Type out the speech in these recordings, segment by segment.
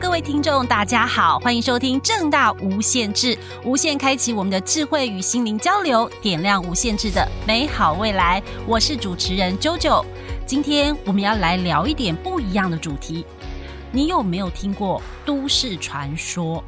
各位听众，大家好，欢迎收听正大无限制，无限开启我们的智慧与心灵交流，点亮无限制的美好未来。我是主持人 JoJo，今天我们要来聊一点不一样的主题。你有没有听过都市传说？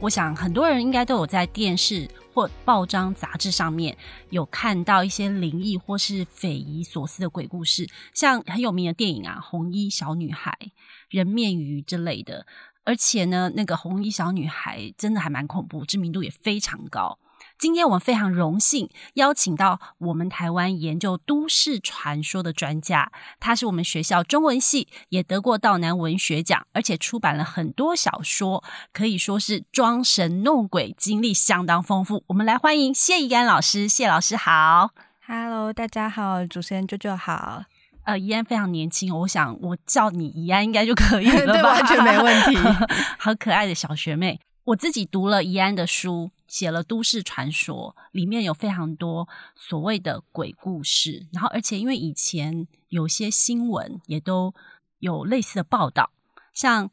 我想很多人应该都有在电视或报章杂志上面有看到一些灵异或是匪夷所思的鬼故事，像很有名的电影啊，《红衣小女孩》、《人面鱼》之类的。而且呢，那个红衣小女孩真的还蛮恐怖，知名度也非常高。今天我们非常荣幸邀请到我们台湾研究都市传说的专家，他是我们学校中文系，也得过道南文学奖，而且出版了很多小说，可以说是装神弄鬼经历相当丰富。我们来欢迎谢宜安老师，谢老师好，Hello，大家好，主持人 JoJo 好。呃，怡安非常年轻，我想我叫你怡安应该就可以了吧？对，完全没问题。好可爱的小学妹，我自己读了怡安的书，写了都市传说，里面有非常多所谓的鬼故事。然后，而且因为以前有些新闻也都有类似的报道，像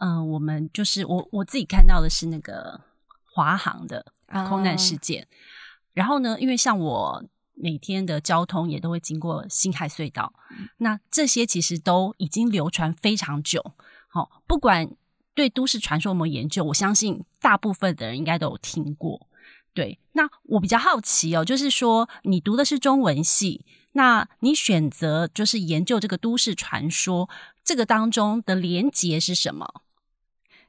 嗯、呃，我们就是我我自己看到的是那个华航的空难事件。Uh... 然后呢，因为像我。每天的交通也都会经过辛亥隧道，那这些其实都已经流传非常久。好，不管对都市传说有没有研究，我相信大部分的人应该都有听过。对，那我比较好奇哦，就是说你读的是中文系，那你选择就是研究这个都市传说，这个当中的连结是什么？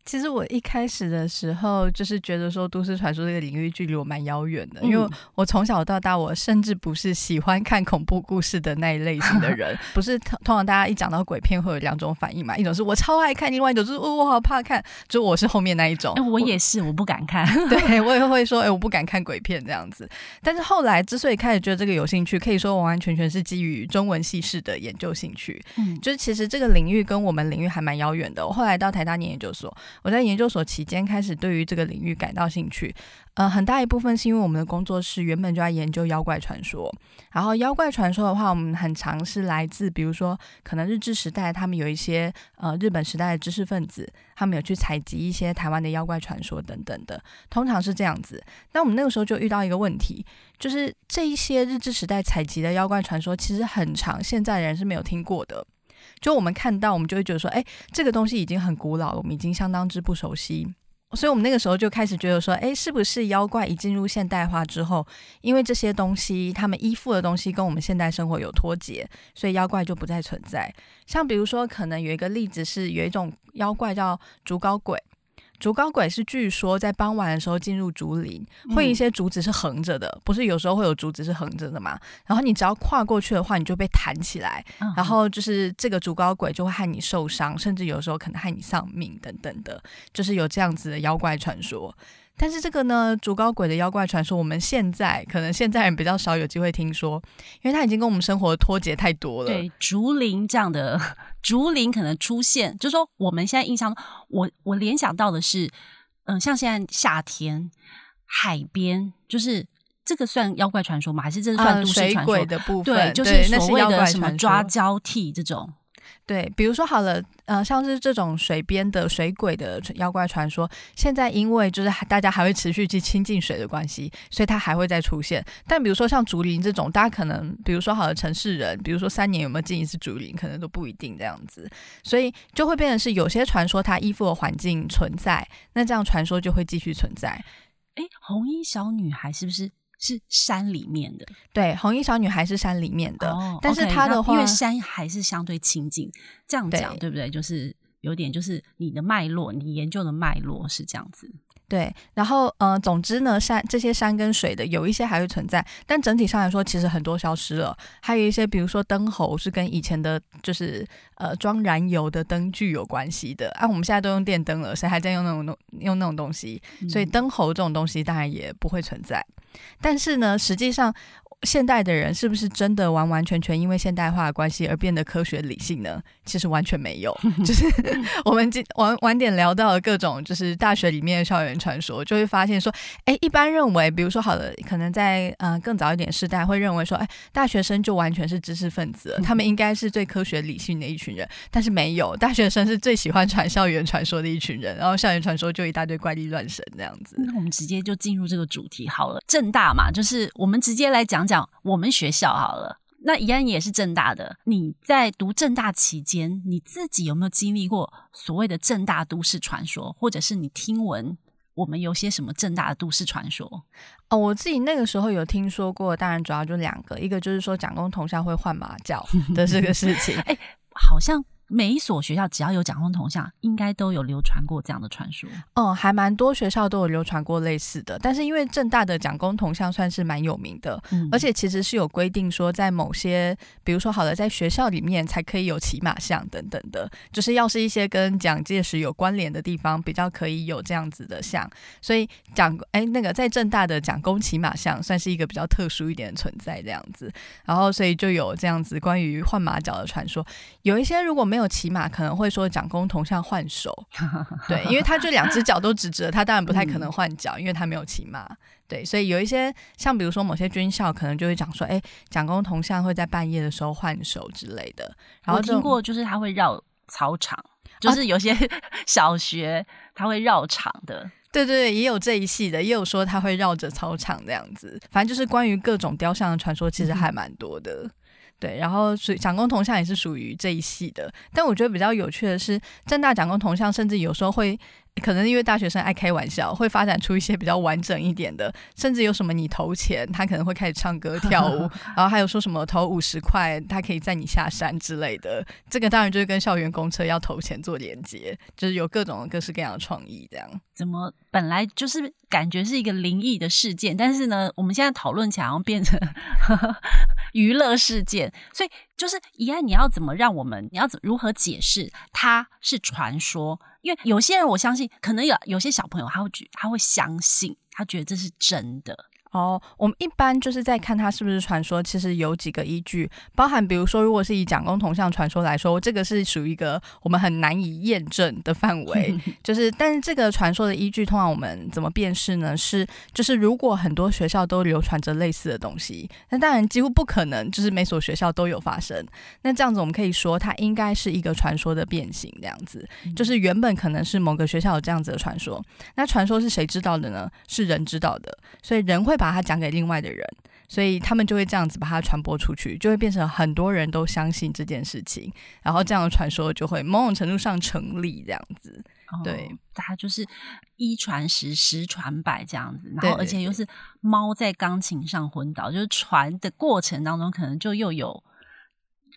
其实我一开始的时候就是觉得说都市传说这个领域距离我蛮遥远的，因为我从小到大我甚至不是喜欢看恐怖故事的那一类型的 人。不是通常大家一讲到鬼片会有两种反应嘛？一种是我超爱看，另外一种就是哦我好怕看，就我是后面那一种。欸、我也是，我不敢看。对，我也会说，哎、欸，我不敢看鬼片这样子。但是后来之所以开始觉得这个有兴趣，可以说完完全全是基于中文系式的研究兴趣。嗯，就是其实这个领域跟我们领域还蛮遥远的。我后来到台大念研究所。我在研究所期间开始对于这个领域感到兴趣，呃，很大一部分是因为我们的工作室原本就在研究妖怪传说。然后妖怪传说的话，我们很常是来自，比如说可能日治时代，他们有一些呃日本时代的知识分子，他们有去采集一些台湾的妖怪传说等等的，通常是这样子。那我们那个时候就遇到一个问题，就是这一些日治时代采集的妖怪传说，其实很长现在人是没有听过的。就我们看到，我们就会觉得说，哎，这个东西已经很古老了，我们已经相当之不熟悉。所以，我们那个时候就开始觉得说，哎，是不是妖怪一进入现代化之后，因为这些东西，他们依附的东西跟我们现代生活有脱节，所以妖怪就不再存在。像比如说，可能有一个例子是，有一种妖怪叫竹篙鬼。竹高鬼是据说在傍晚的时候进入竹林，会有一些竹子是横着的，嗯，不是有时候会有竹子是横着的嘛？然后你只要跨过去的话，你就被弹起来，嗯，然后就是这个竹高鬼就会害你受伤，甚至有时候可能害你丧命等等的，就是有这样子的妖怪传说。但是这个呢，竹高鬼的妖怪传说，我们现在可能现在人比较少有机会听说，因为它已经跟我们生活脱节太多了。对，竹林这样的竹林可能出现，就是说我们现在印象，我我联想到的是，嗯、呃，像现在夏天海边，就是这个算妖怪传说吗？还是这是算都市传说、的部分？对，就是所谓的什么抓交替这种。对，比如说好了，呃，像是这种水边的水鬼的妖怪传说，现在因为就是大家还会持续去亲近水的关系，所以它还会再出现。但比如说像竹林这种，大家可能比如说好了城市人，比如说三年有没有进一次竹林，可能都不一定这样子，所以就会变成是有些传说它依附的环境存在，那这样传说就会继续存在。哎，红衣小女孩是不是？是山里面的，对，红衣小女孩是山里面的，哦、但是她的话，因为山还是相对清近，这样讲对，对不对？就是有点，就是你的脉络，你研究的脉络是这样子。对，然后呃，总之呢，山这些山跟水的有一些还会存在，但整体上来说，其实很多消失了。还有一些，比如说灯喉，是跟以前的，就是呃装燃油的灯具有关系的。啊，我们现在都用电灯了，谁还在用那种用那种东西？所以灯喉这种东西当然也不会存在。但是呢，实际上。现代的人是不是真的完完全全因为现代化的关系而变得科学理性呢？其实完全没有。就是 我们今晚晚点聊到了各种就是大学里面的校园传说，就会发现说，哎，一般认为，比如说好的，可能在呃更早一点时代会认为说，哎，大学生就完全是知识分子，他们应该是最科学理性的一群人，但是没有，大学生是最喜欢传校园传说的一群人，然后校园传说就一大堆怪力乱神这样子。那我们直接就进入这个主题好了，正大嘛，就是我们直接来讲讲我们学校好了。那怡安也是正大的，你在读正大期间，你自己有没有经历过所谓的正大都市传说，或者是你听闻我们有些什么正大的都市传说？哦，我自己那个时候有听说过，当然主要就两个，一个就是说蒋公铜像会换马脚的这个事情，哎，好像。每一所学校只要有蒋公铜像，应该都有流传过这样的传说。嗯，还蛮多学校都有流传过类似的。但是因为正大的蒋公铜像算是蛮有名的，嗯，而且其实是有规定说，在某些，比如说好了，在学校里面才可以有骑马像等等的，就是要是一些跟蒋介石有关联的地方，比较可以有这样子的像。所以蒋哎，那个在正大的蒋公骑马像算是一个比较特殊一点的存在这样子。然后所以就有这样子关于换马脚的传说。有一些如果没有没有骑马可能会说蒋公铜像换手，对，因为他就两只脚都直直的，他当然不太可能换脚，因为他没有骑马，对，所以有一些像比如说某些军校可能就会讲说，哎，蒋公铜像会在半夜的时候换手之类的。然后我听过就是他会绕操场，就是有些 小学他会绕场的，啊、对对对，也有这一系的，也有说他会绕着操场这样子，反正就是关于各种雕像的传说，其实还蛮多的。嗯对，然后属蒋公铜像也是属于这一系的，但我觉得比较有趣的是，正大蒋公铜像甚至有时候会。可能因为大学生爱开玩笑，会发展出一些比较完整一点的，甚至有什么你投钱，他可能会开始唱歌跳舞，然后还有说什么投五十块，他可以载你下山之类的。这个当然就是跟校园公车要投钱做连接，就是有各种各式各样的创意这样。怎么本来就是感觉是一个灵异的事件，但是呢，我们现在讨论起来好像变成 娱乐事件，所以就是怡安，你要怎么让我们，你要怎如何解释它是传说？因为有些人，我相信，可能有有些小朋友，他会觉他会相信，他觉得这是真的。哦，我们一般就是在看它是不是传说，其实有几个依据，包含比如说，如果是以蒋公铜像传说来说，这个是属于一个我们很难以验证的范围，就是，但是这个传说的依据，通常我们怎么辨识呢？是，就是如果很多学校都流传着类似的东西，那当然几乎不可能，就是每所学校都有发生。那这样子，我们可以说它应该是一个传说的变形，这样子，就是原本可能是某个学校有这样子的传说，那传说是谁知道的呢？是人知道的，所以人会。把它讲给另外的人，所以他们就会这样子把它传播出去，就会变成很多人都相信这件事情，然后这样的传说就会某种程度上成立，这样子。对，大家就是一传十，十传百这样子，然后而且又是猫在钢琴上昏倒，就是传的过程当中，可能就又有。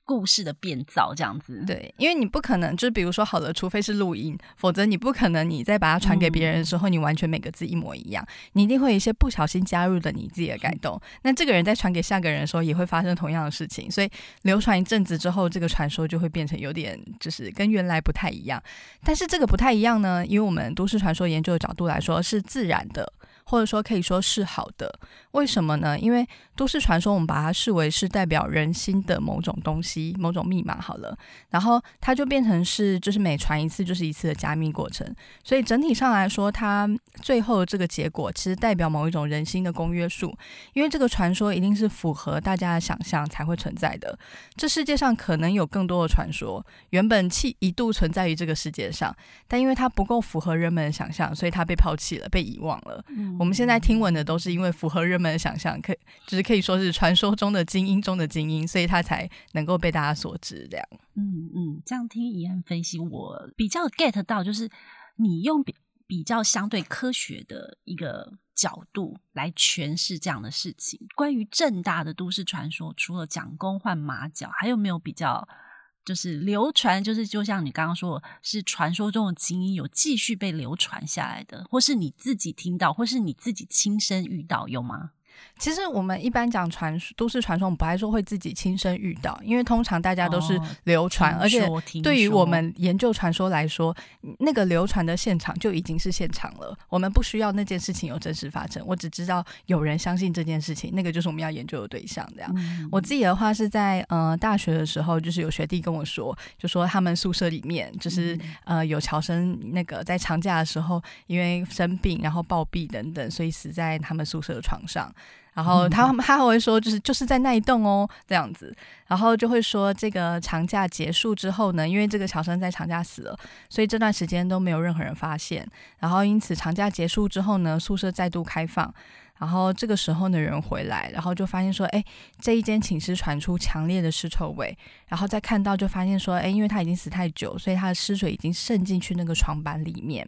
故事的变造这样子，对，因为你不可能，就是比如说好了，除非是录音，否则你不可能你在把它传给别人的时候，嗯，你完全每个字一模一样，你一定会有一些不小心加入的你自己的改动。那这个人在传给下个人的时候，也会发生同样的事情，所以流传一阵子之后，这个传说就会变成有点就是跟原来不太一样。但是这个不太一样呢，因为我们都市传说研究的角度来说，是自然的。或者说可以说是好的，为什么呢？因为都市传说，我们把它视为是代表人心的某种东西、某种密码。好了，然后它就变成是，就是每传一次就是一次的加密过程。所以整体上来说，它最后这个结果其实代表某一种人心的公约数。因为这个传说一定是符合大家的想象才会存在的。这世界上可能有更多的传说，原本气一度存在于这个世界上，但因为它不够符合人们的想象，所以它被抛弃了，被遗忘了。嗯。我们现在听闻的都是因为符合人们的想象，可就是可以说是传说中的精英中的精英，所以他才能够被大家所知。这样，嗯嗯，这样听怡安分析，我比较 get 到，就是你用比比较相对科学的一个角度来诠释这样的事情。关于正大的都市传说，除了蒋公换马脚，还有没有比较？就是流传，就是就像你刚刚说，是传说中的精英有继续被流传下来的，或是你自己听到，或是你自己亲身遇到，有吗？其实我们一般讲传说都市传说，我们不爱说会自己亲身遇到，因为通常大家都是流传，哦、而且对于我们研究传说来说，那个流传的现场就已经是现场了。我们不需要那件事情有真实发生，我只知道有人相信这件事情，那个就是我们要研究的对象。这样，嗯、我自己的话是在呃大学的时候，就是有学弟跟我说，就说他们宿舍里面就是、嗯、呃有乔生那个在长假的时候因为生病然后暴毙等等，所以死在他们宿舍的床上。然后 他他还会说，就是就是在那一栋哦，这样子，然后就会说这个长假结束之后呢，因为这个乔生在长假死了，所以这段时间都没有任何人发现。然后因此长假结束之后呢，宿舍再度开放，然后这个时候的人回来，然后就发现说，哎，这一间寝室传出强烈的尸臭味，然后再看到就发现说，哎，因为他已经死太久，所以他的尸水已经渗进去那个床板里面，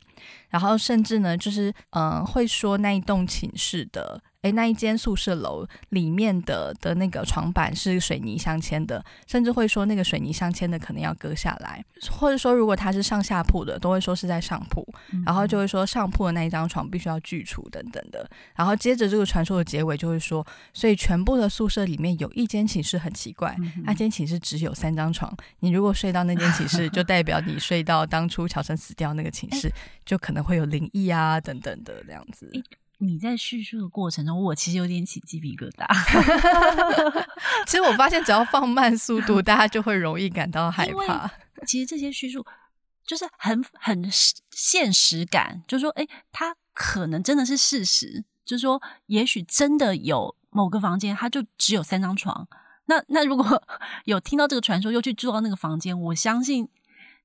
然后甚至呢，就是嗯、呃，会说那一栋寝室的。诶，那一间宿舍楼里面的的那个床板是水泥镶嵌的，甚至会说那个水泥镶嵌的可能要割下来，或者说如果它是上下铺的，都会说是在上铺，然后就会说上铺的那一张床必须要锯除等等的。然后接着这个传说的结尾就会说，所以全部的宿舍里面有一间寝室很奇怪，那间寝室只有三张床，你如果睡到那间寝室，就代表你睡到当初乔森死掉那个寝室，就可能会有灵异啊等等的这样子。你在叙述的过程中，我其实有点起鸡皮疙瘩。其实我发现，只要放慢速度，大家就会容易感到害怕。其实这些叙述就是很很现实感，就是说，哎，它可能真的是事实。就是说，也许真的有某个房间，它就只有三张床。那那如果有听到这个传说，又去住到那个房间，我相信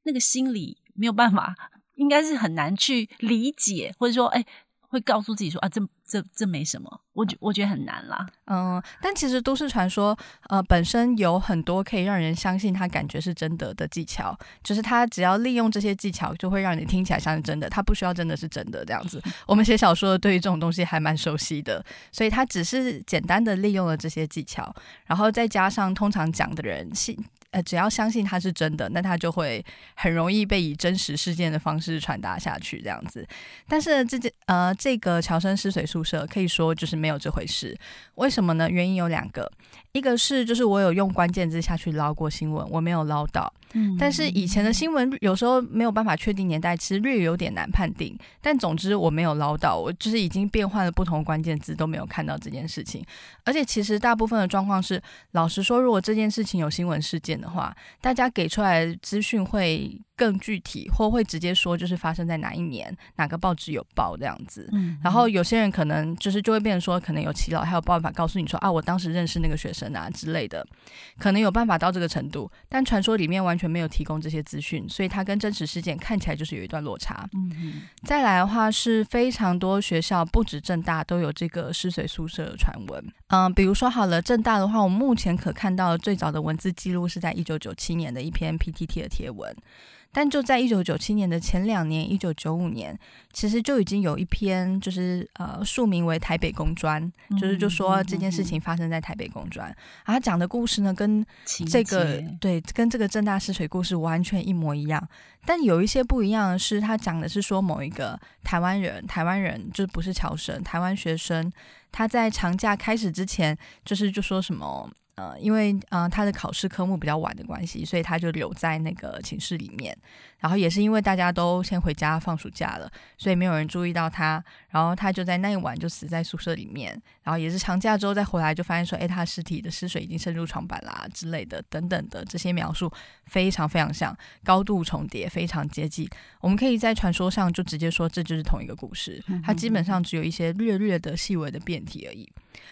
那个心里没有办法，应该是很难去理解，或者说，哎。会告诉自己说啊，这这这没什么，我觉我觉得很难啦。嗯，但其实都市传说呃本身有很多可以让人相信他感觉是真的的技巧，就是他只要利用这些技巧，就会让你听起来像是真的，他不需要真的是真的这样子。我们写小说对于这种东西还蛮熟悉的，所以他只是简单的利用了这些技巧，然后再加上通常讲的人信。呃，只要相信它是真的，那它就会很容易被以真实事件的方式传达下去，这样子。但是这件呃，这个乔生失水宿舍可以说就是没有这回事。为什么呢？原因有两个，一个是就是我有用关键字下去捞过新闻，我没有捞到。嗯，但是以前的新闻有时候没有办法确定年代，其实略有点难判定。但总之我没有捞到，我就是已经变换了不同关键字都没有看到这件事情。而且其实大部分的状况是，老实说，如果这件事情有新闻事件的话，大家给出来的资讯会更具体，或会直接说就是发生在哪一年，哪个报纸有报这样子。嗯，然后有些人可能就是就会变成说，可能有耆老还有办法告诉你说啊，我当时认识那个学生啊之类的，可能有办法到这个程度。但传说里面完全没有提供这些资讯，所以它跟真实事件看起来就是有一段落差。再来的话是非常多学校，不止正大都有这个失水宿舍的传闻。嗯，比如说好了，正大的话，我目前可看到最早的文字记录是在一九九七年的一篇 PTT 的贴文。但就在一九九七年的前两年，一九九五年，其实就已经有一篇，就是呃，署名为台北工专，就是就说这件事情发生在台北工专，嗯嗯嗯、啊，他讲的故事呢，跟这个对，跟这个正大失水故事完全一模一样，但有一些不一样的是，他讲的是说某一个台湾人，台湾人就不是侨生，台湾学生，他在长假开始之前，就是就说什么。呃，因为呃他的考试科目比较晚的关系，所以他就留在那个寝室里面。然后也是因为大家都先回家放暑假了，所以没有人注意到他。然后他就在那一晚就死在宿舍里面。然后也是长假之后再回来，就发现说，哎，他尸体的尸水已经渗入床板啦之类的，等等的这些描述非常非常像，高度重叠，非常接近。我们可以在传说上就直接说这就是同一个故事，它基本上只有一些略略的细微的变体而已。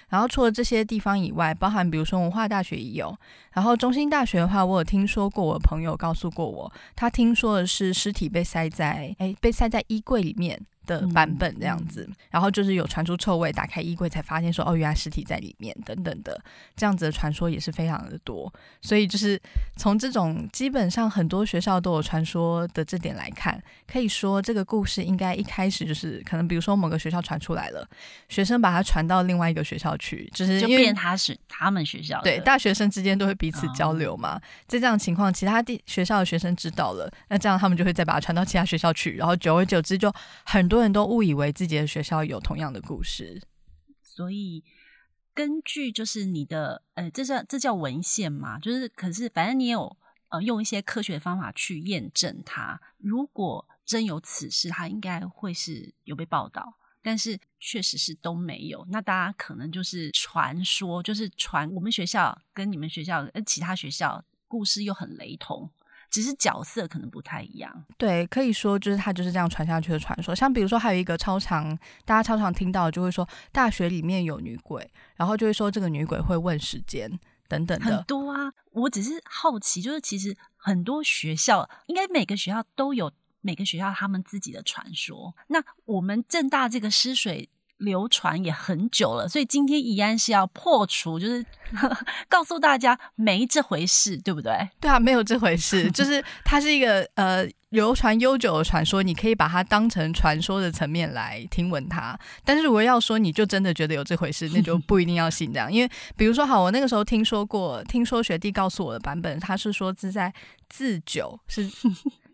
然后除了这些地方以外，包含比如说文化大学也有。然后中兴大学的话，我有听说过，我朋友告诉过我，他听说者是尸体被塞在，哎，被塞在衣柜里面。的版本这样子，然后就是有传出臭味，打开衣柜才发现说哦，原来尸体在里面等等的，这样子的传说也是非常的多。所以就是从这种基本上很多学校都有传说的这点来看，可以说这个故事应该一开始就是可能比如说某个学校传出来了，学生把它传到另外一个学校去，就是就变他是他们学校对大学生之间都会彼此交流嘛，在这样情况，其他地学校的学生知道了，那这样他们就会再把它传到其他学校去，然后久而久之就很多。很多人都误以为自己的学校有同样的故事，所以根据就是你的呃，这叫这叫文献嘛，就是可是反正你有呃用一些科学的方法去验证它。如果真有此事，它应该会是有被报道，但是确实是都没有。那大家可能就是传说，就是传我们学校跟你们学校呃其他学校故事又很雷同。只是角色可能不太一样，对，可以说就是他就是这样传下去的传说。像比如说，还有一个超常，大家超常听到就会说大学里面有女鬼，然后就会说这个女鬼会问时间等等的。很多啊，我只是好奇，就是其实很多学校，应该每个学校都有每个学校他们自己的传说。那我们正大这个湿水。流传也很久了，所以今天宜安是要破除，就是 告诉大家没这回事，对不对？对啊，没有这回事，就是它是一个呃流传悠久的传说，你可以把它当成传说的层面来听闻它。但是如果要说你就真的觉得有这回事，那就不一定要信这样，因为比如说好，我那个时候听说过，听说学弟告诉我的版本，他是说是在自九是。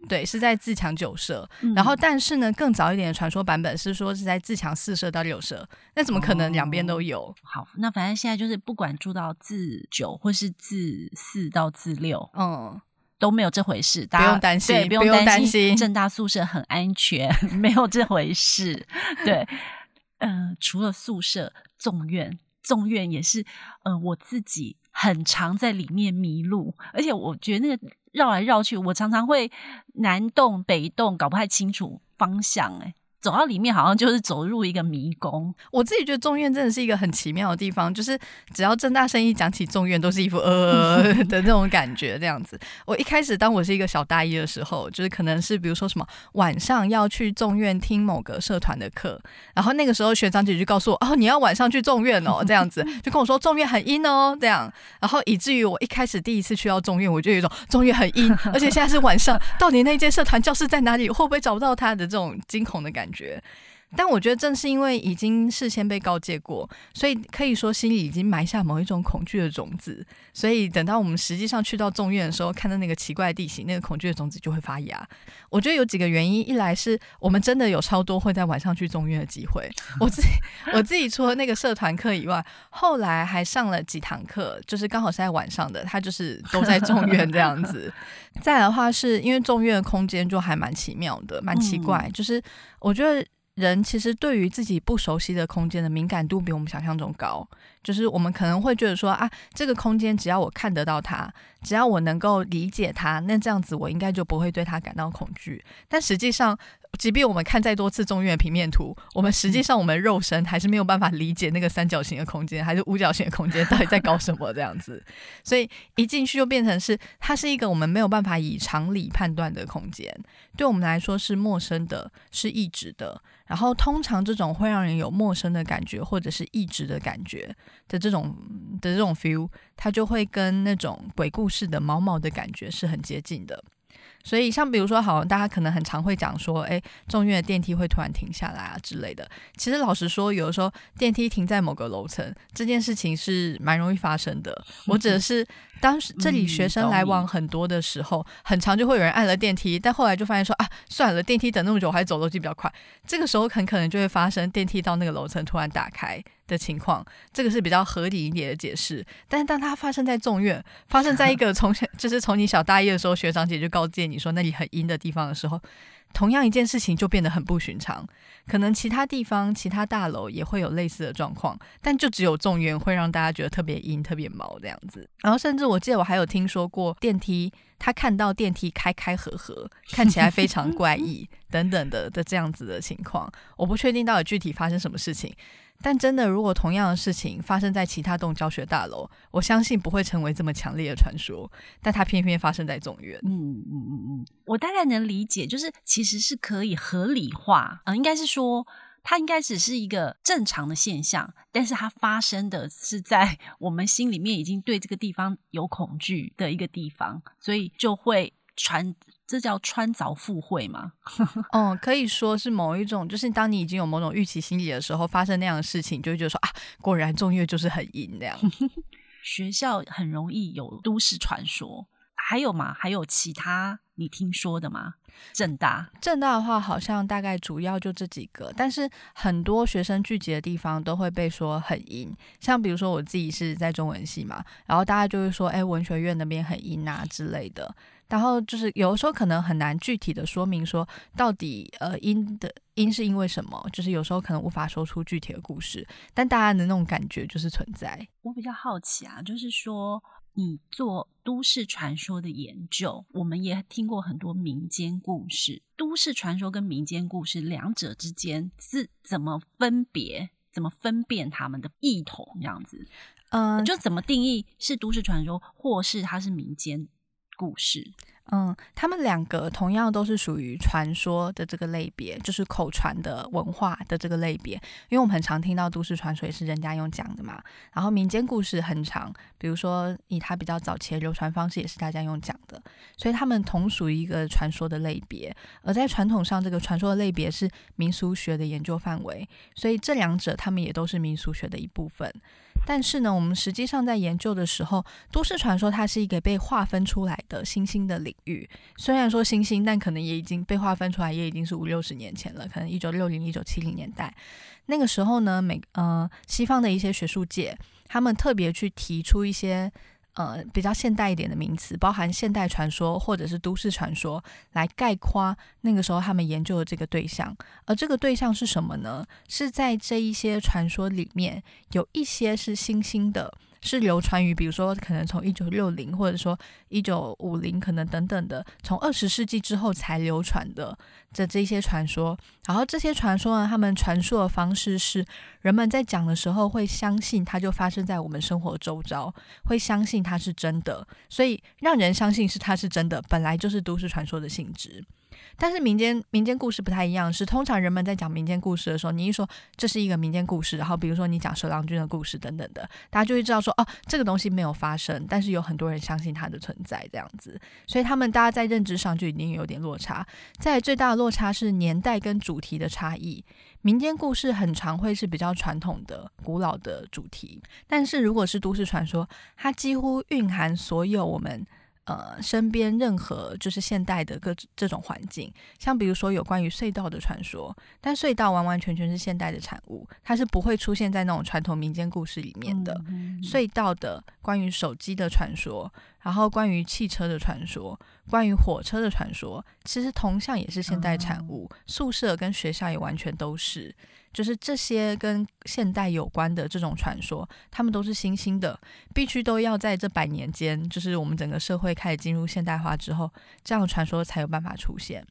对，是在自强九社，嗯、然后但是呢，更早一点的传说版本是说是在自强四社到六社，那怎么可能两边都有？哦、好，那反正现在就是不管住到自九或是自四到自六，嗯，都没有这回事，大家不用担心，不用担心，正大宿舍很安全，没有这回事。对，嗯、呃，除了宿舍，纵院，纵院也是，嗯、呃，我自己很常在里面迷路，而且我觉得那个。绕来绕去，我常常会南动北动，搞不太清楚方向，欸。走到里面好像就是走入一个迷宫。我自己觉得中院真的是一个很奇妙的地方，就是只要郑大生一讲起中院，都是一副呃的那种感觉这样子。我一开始当我是一个小大一的时候，就是可能是比如说什么晚上要去中院听某个社团的课，然后那个时候学长姐就告诉我哦，你要晚上去中院哦，这样子 就跟我说中院很阴哦，这样，然后以至于我一开始第一次去到中院，我就有一种中院很阴，而且现在是晚上，到底那间社团教室在哪里？会不会找不到他的这种惊恐的感觉？觉，但我觉得正是因为已经事先被告诫过，所以可以说心里已经埋下某一种恐惧的种子。所以等到我们实际上去到众院的时候，看到那个奇怪的地形，那个恐惧的种子就会发芽。我觉得有几个原因：一来是我们真的有超多会在晚上去众院的机会。我自己我自己除了那个社团课以外，后来还上了几堂课，就是刚好是在晚上的，他就是都在众院这样子。再来的话，是因为众院的空间就还蛮奇妙的，蛮奇怪，就是我觉得。人其实对于自己不熟悉的空间的敏感度比我们想象中高，就是我们可能会觉得说啊，这个空间只要我看得到它，只要我能够理解它，那这样子我应该就不会对它感到恐惧。但实际上，即便我们看再多次中院平面图，我们实际上我们肉身还是没有办法理解那个三角形的空间还是五角形的空间到底在搞什么这样子。所以一进去就变成是它是一个我们没有办法以常理判断的空间，对我们来说是陌生的，是异质的。然后，通常这种会让人有陌生的感觉，或者是异质的感觉的这种的这种 feel，它就会跟那种鬼故事的毛毛的感觉是很接近的。所以，像比如说，好像大家可能很常会讲说，哎，中院的电梯会突然停下来啊之类的。其实，老实说，有的时候电梯停在某个楼层，这件事情是蛮容易发生的。我指的是，当时这里学生来往很多的时候，很常就会有人按了电梯，但后来就发现说，啊，算了，电梯等那么久，我还是走楼梯比较快。这个时候很可能就会发生电梯到那个楼层突然打开的情况，这个是比较合理一点的解释。但是当它发生在众院，发生在一个从小 就是从你小大一的时候，学长姐就告诫你说那里很阴的地方的时候，同样一件事情就变得很不寻常。可能其他地方、其他大楼也会有类似的状况，但就只有众院会让大家觉得特别阴、特别毛这样子。然后甚至我记得我还有听说过电梯，他看到电梯开开合合，看起来非常怪异 等等的的这样子的情况。我不确定到底具体发生什么事情。但真的，如果同样的事情发生在其他栋教学大楼，我相信不会成为这么强烈的传说。但它偏偏发生在中院。嗯嗯嗯嗯，我大概能理解，就是其实是可以合理化。嗯、呃，应该是说，它应该只是一个正常的现象，但是它发生的是在 我们心里面已经对这个地方有恐惧的一个地方，所以就会传。这叫穿凿附会吗？嗯，可以说是某一种，就是当你已经有某种预期心理的时候，发生那样的事情，就会觉得说啊，果然中院就是很阴那样。学校很容易有都市传说，还有吗？还有其他你听说的吗？正大，正大的话，好像大概主要就这几个，但是很多学生聚集的地方都会被说很阴，像比如说我自己是在中文系嘛，然后大家就会说，哎，文学院那边很阴啊之类的。然后就是有的时候可能很难具体的说明说到底呃因的因是因为什么，就是有时候可能无法说出具体的故事，但大家的那种感觉就是存在。我比较好奇啊，就是说你做都市传说的研究，我们也听过很多民间故事，都市传说跟民间故事两者之间是怎么分别、怎么分辨他们的异同这样子？嗯，就怎么定义是都市传说，或是它是民间？故事，嗯，他们两个同样都是属于传说的这个类别，就是口传的文化的这个类别。因为我们很常听到都市传说也是人家用讲的嘛，然后民间故事很长，比如说以它比较早期的流传方式也是大家用讲的，所以他们同属于一个传说的类别。而在传统上，这个传说的类别是民俗学的研究范围，所以这两者他们也都是民俗学的一部分。但是呢，我们实际上在研究的时候，都市传说它是一个被划分出来的新兴的领域。虽然说新兴，但可能也已经被划分出来，也已经是五六十年前了，可能一九六零、一九七零年代。那个时候呢，美呃西方的一些学术界，他们特别去提出一些。呃，比较现代一点的名词，包含现代传说或者是都市传说，来概括那个时候他们研究的这个对象。而这个对象是什么呢？是在这一些传说里面，有一些是新兴的。是流传于，比如说，可能从一九六零，或者说一九五零，可能等等的，从二十世纪之后才流传的这这些传说。然后这些传说呢，他们传述的方式是，人们在讲的时候会相信它就发生在我们生活周遭，会相信它是真的。所以让人相信是它是真的，本来就是都市传说的性质。但是民间民间故事不太一样，是通常人们在讲民间故事的时候，你一说这是一个民间故事，然后比如说你讲蛇郎君的故事等等的，大家就会知道说哦，这个东西没有发生，但是有很多人相信它的存在这样子，所以他们大家在认知上就已经有点落差。在最大的落差是年代跟主题的差异，民间故事很常会是比较传统的、古老的主题，但是如果是都市传说，它几乎蕴含所有我们。呃，身边任何就是现代的各这种环境，像比如说有关于隧道的传说，但隧道完完全全是现代的产物，它是不会出现在那种传统民间故事里面的。嗯嗯、隧道的关于手机的传说，然后关于汽车的传说，关于火车的传说，其实同样也是现代产物。嗯、宿舍跟学校也完全都是。就是这些跟现代有关的这种传说，他们都是新兴的，必须都要在这百年间，就是我们整个社会开始进入现代化之后，这样的传说才有办法出现。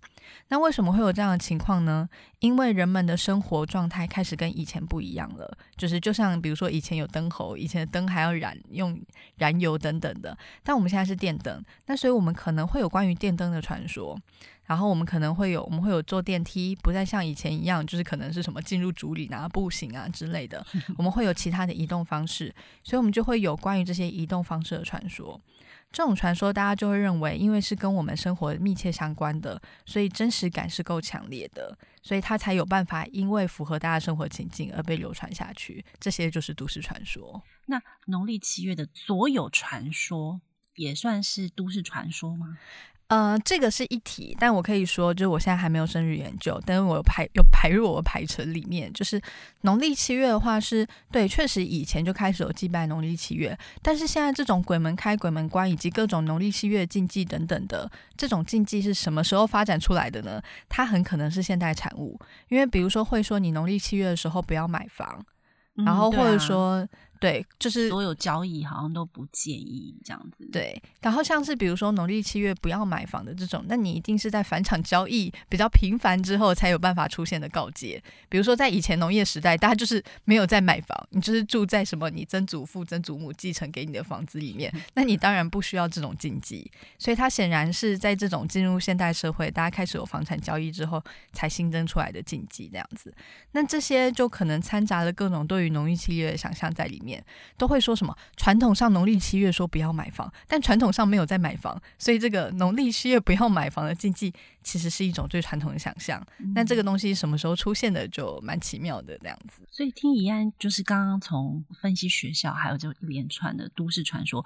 那为什么会有这样的情况呢？因为人们的生活状态开始跟以前不一样了，就是就像比如说以前有灯猴，以前的灯还要燃用燃油等等的，但我们现在是电灯，那所以我们可能会有关于电灯的传说。然后我们可能会有，我们会有坐电梯，不再像以前一样，就是可能是什么进入竹里啊、步行啊之类的。我们会有其他的移动方式，所以我们就会有关于这些移动方式的传说。这种传说大家就会认为，因为是跟我们生活密切相关的，所以真实感是够强烈的，所以它才有办法因为符合大家生活情境而被流传下去。这些就是都市传说。那农历七月的所有传说也算是都市传说吗？呃，这个是一体，但我可以说，就是我现在还没有深入研究，但是我有排有排入我的排程里面。就是农历七月的话是，是对，确实以前就开始有祭拜农历七月，但是现在这种鬼门开、鬼门关以及各种农历七月禁忌等等的这种禁忌是什么时候发展出来的呢？它很可能是现代产物，因为比如说会说你农历七月的时候不要买房，嗯、然后或者说。对，就是所有交易好像都不建议这样子。对，然后像是比如说农历七月不要买房的这种，那你一定是在返场交易比较频繁之后才有办法出现的告诫。比如说在以前农业时代，大家就是没有在买房，你就是住在什么你曾祖父、曾祖母继承给你的房子里面，那你当然不需要这种禁忌。所以它显然是在这种进入现代社会，大家开始有房产交易之后才新增出来的禁忌这样子。那这些就可能掺杂了各种对于农历七月的想象在里面。都会说什么？传统上农历七月说不要买房，但传统上没有在买房，所以这个农历七月不要买房的禁忌，其实是一种最传统的想象。那这个东西什么时候出现的，就蛮奇妙的这样子。所以听怡安就是刚刚从分析学校，还有就一连串的都市传说，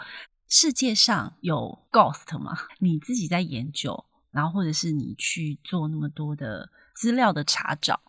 世界上有 ghost 吗？你自己在研究，然后或者是你去做那么多的资料的查找。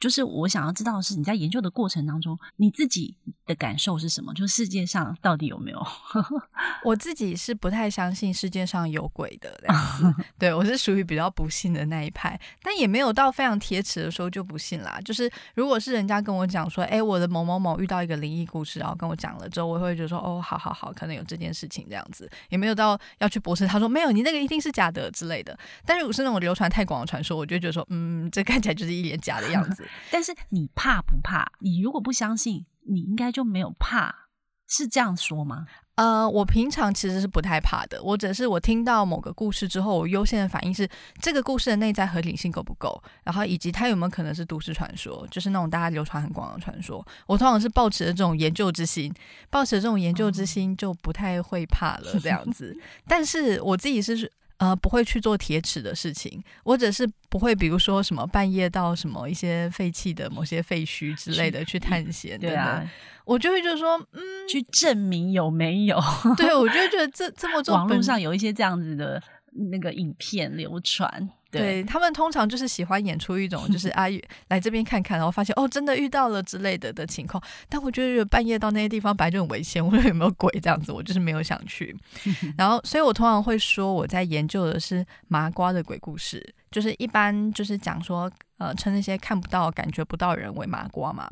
就是我想要知道的是，你在研究的过程当中，你自己的感受是什么？就是世界上到底有没有？我自己是不太相信世界上有鬼的 对，我是属于比较不信的那一派，但也没有到非常铁齿的时候就不信啦。就是如果是人家跟我讲说，哎，我的某某某遇到一个灵异故事，然后跟我讲了之后，我会觉得说，哦，好好好，可能有这件事情这样子，也没有到要去驳斥。他说没有，你那个一定是假的之类的。但如果是那种流传太广的传说，我就觉得说，嗯，这看起来就是一脸假的样子。但是你怕不怕？你如果不相信，你应该就没有怕，是这样说吗？呃，我平常其实是不太怕的。我只是我听到某个故事之后，我优先的反应是这个故事的内在合理性够不够，然后以及它有没有可能是都市传说，就是那种大家流传很广的传说。我通常是抱持着这种研究之心，抱持着这种研究之心，就不太会怕了这样子。但是我自己是。呃，不会去做铁齿的事情，或者是不会，比如说什么半夜到什么一些废弃的某些废墟之类的去探险，对啊，我就会就是说，嗯，去证明有没有？对，我就觉得这 这么做，网络上有一些这样子的那个影片流传。对，他们通常就是喜欢演出一种就是 阿姨来这边看看，然后发现哦真的遇到了之类的的情况。但我觉得半夜到那些地方本来就很危险，我说有没有鬼这样子，我就是没有想去。然后，所以我通常会说我在研究的是麻瓜的鬼故事，就是一般就是讲说呃称那些看不到、感觉不到人为麻瓜嘛。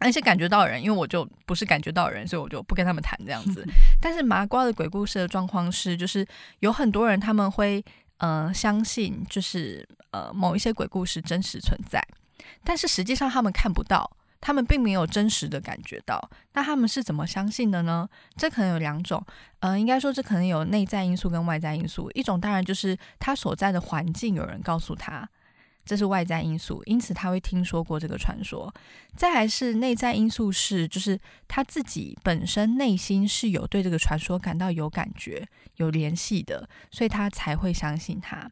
那些感觉到人，因为我就不是感觉到人，所以我就不跟他们谈这样子。但是麻瓜的鬼故事的状况是，就是有很多人他们会。嗯，相信就是呃某一些鬼故事真实存在，但是实际上他们看不到，他们并没有真实的感觉到。那他们是怎么相信的呢？这可能有两种，嗯，应该说这可能有内在因素跟外在因素。一种当然就是他所在的环境有人告诉他。这是外在因素，因此他会听说过这个传说。再来是内在因素是，就是他自己本身内心是有对这个传说感到有感觉、有联系的，所以他才会相信他。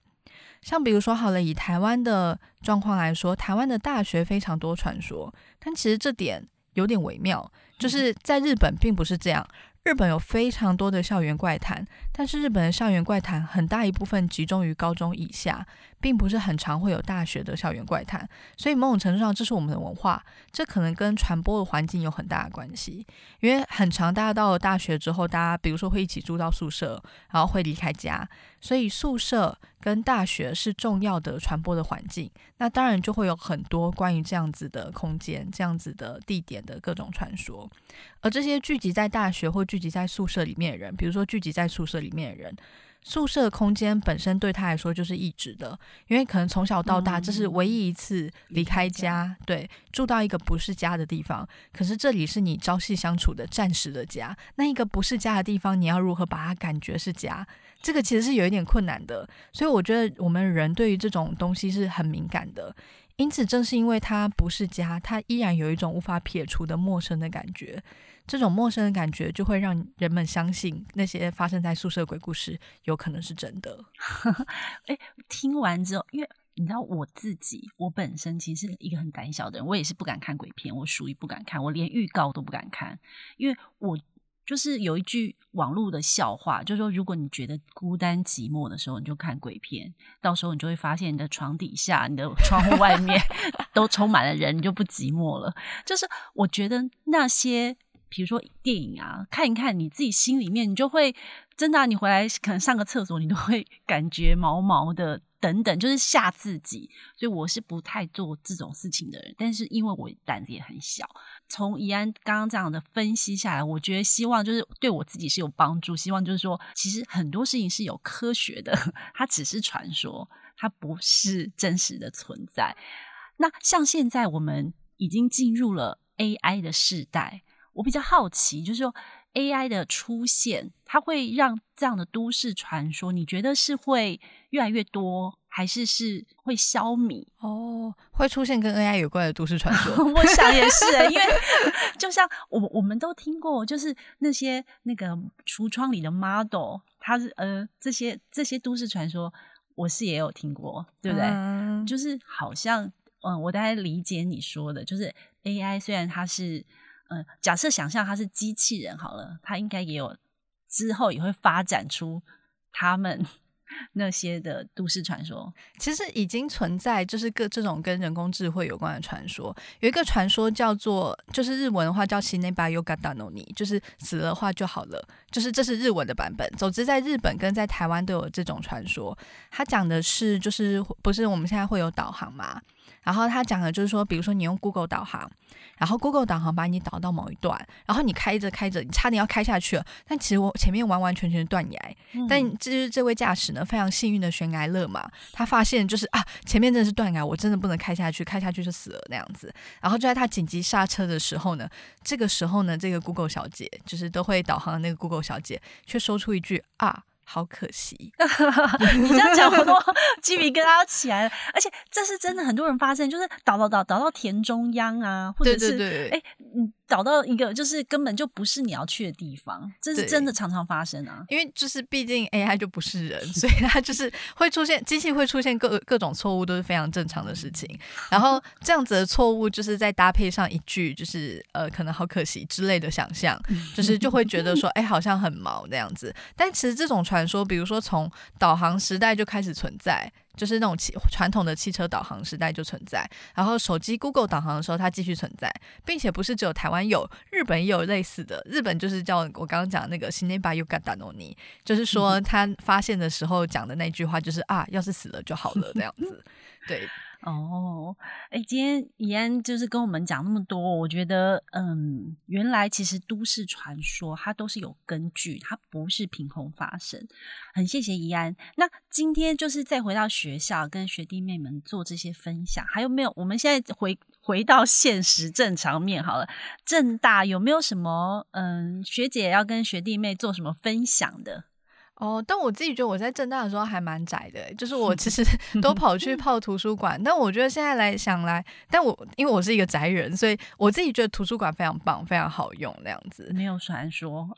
像比如说，好了，以台湾的状况来说，台湾的大学非常多传说，但其实这点有点微妙，就是在日本并不是这样。日本有非常多的校园怪谈，但是日本的校园怪谈很大一部分集中于高中以下，并不是很常会有大学的校园怪谈。所以某种程度上，这是我们的文化，这可能跟传播的环境有很大的关系。因为很常，大家到了大学之后，大家比如说会一起住到宿舍，然后会离开家，所以宿舍跟大学是重要的传播的环境。那当然就会有很多关于这样子的空间、这样子的地点的各种传说，而这些聚集在大学或聚集在宿舍里面的人，比如说聚集在宿舍里面的人，宿舍空间本身对他来说就是一直的，因为可能从小到大这是唯一一次离开家，对，住到一个不是家的地方。可是这里是你朝夕相处的暂时的家，那一个不是家的地方，你要如何把它感觉是家？这个其实是有一点困难的。所以我觉得我们人对于这种东西是很敏感的。因此，正是因为它不是家，它依然有一种无法撇除的陌生的感觉。这种陌生的感觉就会让人们相信那些发生在宿舍鬼故事有可能是真的。诶，听完之后，因为你知道我自己，我本身其实是一个很胆小的人，我也是不敢看鬼片，我属于不敢看，我连预告都不敢看，因为我。就是有一句网络的笑话，就是说，如果你觉得孤单寂寞的时候，你就看鬼片，到时候你就会发现你的床底下、你的窗户外面 都充满了人，你就不寂寞了。就是我觉得那些，比如说电影啊，看一看，你自己心里面，你就会真的啊，你回来可能上个厕所，你都会感觉毛毛的。等等，就是吓自己，所以我是不太做这种事情的人。但是因为我胆子也很小，从宜安刚刚这样的分析下来，我觉得希望就是对我自己是有帮助。希望就是说，其实很多事情是有科学的，它只是传说，它不是真实的存在。那像现在我们已经进入了 AI 的世代，我比较好奇，就是说 AI 的出现，它会让这样的都市传说，你觉得是会？越来越多，还是是会消弭哦？会出现跟 AI 有关的都市传说？我想也是，因为就像我我们都听过，就是那些那个橱窗里的 model，它是呃这些这些都市传说，我是也有听过，对不对？嗯、就是好像嗯、呃，我大概理解你说的，就是 AI 虽然它是嗯、假设想象它是机器人好了，它应该也有之后也会发展出他们。那些的都市传说？其实已经存在，就是各这种跟人工智慧有关的传说。有一个传说叫做，就是日文的话叫 “Shineba Yokata no ni”，就是死了话就好了。就是这是日文的版本。总之，在日本跟在台湾都有这种传说。它讲的是，就是不是我们现在会有导航嘛？然后他讲的就是说，比如说你用 Google 导航，然后 Google 导航把你导到某一段，然后你开着开着，你差点要开下去了，但其实我前面完完全全断崖。嗯、但这就是这位驾驶呢，非常幸运的悬崖勒马，他发现就是啊，前面真的是断崖，我真的不能开下去，开下去就死了那样子。然后就在他紧急刹车的时候呢，这个时候呢，这个 Google 小姐就是都会导航的那个 Google 小姐，却说出一句啊。好可惜，你这样讲，我都 鸡皮疙瘩要起来了。而且这是真的，很多人发现，就是倒倒倒倒到田中央啊，或者是哎，嗯。找到一个就是根本就不是你要去的地方，这是真的常常发生啊。因为就是毕竟 AI 就不是人，所以它就是会出现机器会出现各各种错误都是非常正常的事情。然后 这样子的错误就是再搭配上一句就是呃可能好可惜之类的想象，就是就会觉得说 哎好像很毛那样子。但其实这种传说，比如说从导航时代就开始存在。就是那种汽传统的汽车导航时代就存在，然后手机 Google 导航的时候它继续存在，并且不是只有台湾有，日本也有类似的。日本就是叫我刚刚讲的那个 Shineba Yokata no ni，就是说他发现的时候讲的那句话就是啊，要是死了就好了这样子，对。哦，哎，今天怡安就是跟我们讲那么多，我觉得，嗯，原来其实都市传说它都是有根据，它不是凭空发生。很谢谢怡安。那今天就是再回到学校，跟学弟妹们做这些分享，还有没有？我们现在回回到现实正常面好了。正大有没有什么，嗯，学姐要跟学弟妹做什么分享的？哦，但我自己觉得我在正大的时候还蛮宅的，就是我其 实都跑去泡图书馆。但我觉得现在来想来，但我因为我是一个宅人，所以我自己觉得图书馆非常棒，非常好用那样子。没有传说，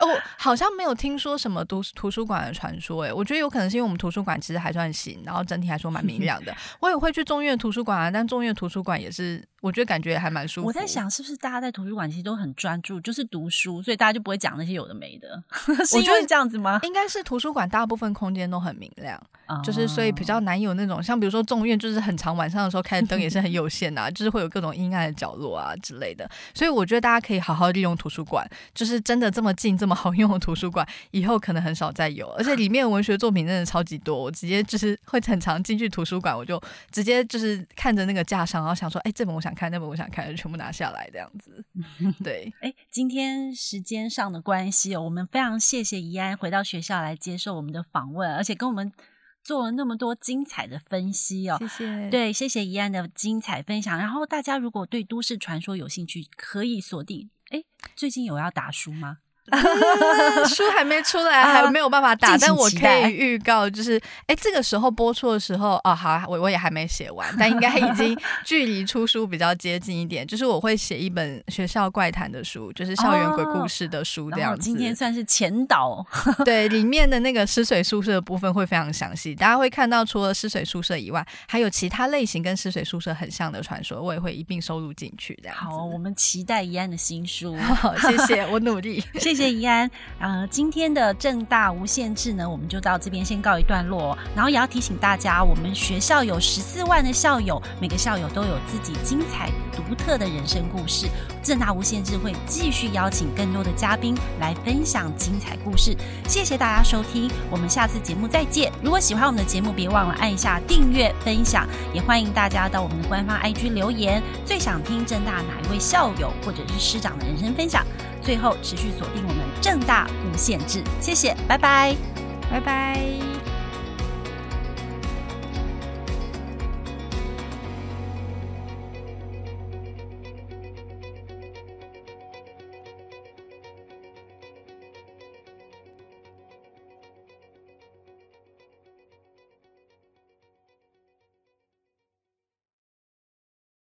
我 好像没有听说什么图图书馆的传说。诶，我觉得有可能是因为我们图书馆其实还算行，然后整体来说蛮明亮的。我也会去中院图书馆啊，但中院图书馆也是。我觉得感觉还蛮舒服。我在想，是不是大家在图书馆其实都很专注，就是读书，所以大家就不会讲那些有的没的。是因为这样子吗？应该是图书馆大部分空间都很明亮，哦、就是所以比较难有那种像比如说众院，就是很长晚上的时候开的灯也是很有限啊，就是会有各种阴暗的角落啊之类的。所以我觉得大家可以好好利用图书馆，就是真的这么近这么好用的图书馆，以后可能很少再有。而且里面文学作品真的超级多，我直接就是会很常进去图书馆，我就直接就是看着那个架上，然后想说，哎，这本我想。看那本我想看就全部拿下来这样子，对。哎，今天时间上的关系哦，我们非常谢谢怡安回到学校来接受我们的访问，而且跟我们做了那么多精彩的分析哦。谢谢。对，谢谢怡安的精彩分享。然后大家如果对都市传说有兴趣，可以锁定。哎，最近有要打书吗？书还没出来，还没有办法打，但我可以预告，就是哎，这个时候播出的时候，哦，好，我我也还没写完，但应该已经距离出书比较接近一点。就是我会写一本学校怪谈的书，就是校园鬼故事的书这样子。今天算是前导，对，里面的那个湿水宿舍的部分会非常详细，大家会看到除了湿水宿舍以外，还有其他类型跟湿水宿舍很像的传说，我也会一并收录进去。这样好，我们期待一安的新书。好，谢谢，我努力。谢谢谢怡安，呃，今天的正大无限制呢，我们就到这边先告一段落。然后也要提醒大家，我们学校有十四万的校友，每个校友都有自己精彩独特的人生故事。正大无限制会继续邀请更多的嘉宾来分享精彩故事。谢谢大家收听，我们下次节目再见。如果喜欢我们的节目，别忘了按一下订阅、分享，也欢迎大家到我们的官方 IG 留言，最想听正大哪一位校友或者是师长的人生分享。最后持续锁定我们正大无限制，谢谢，拜拜，拜拜。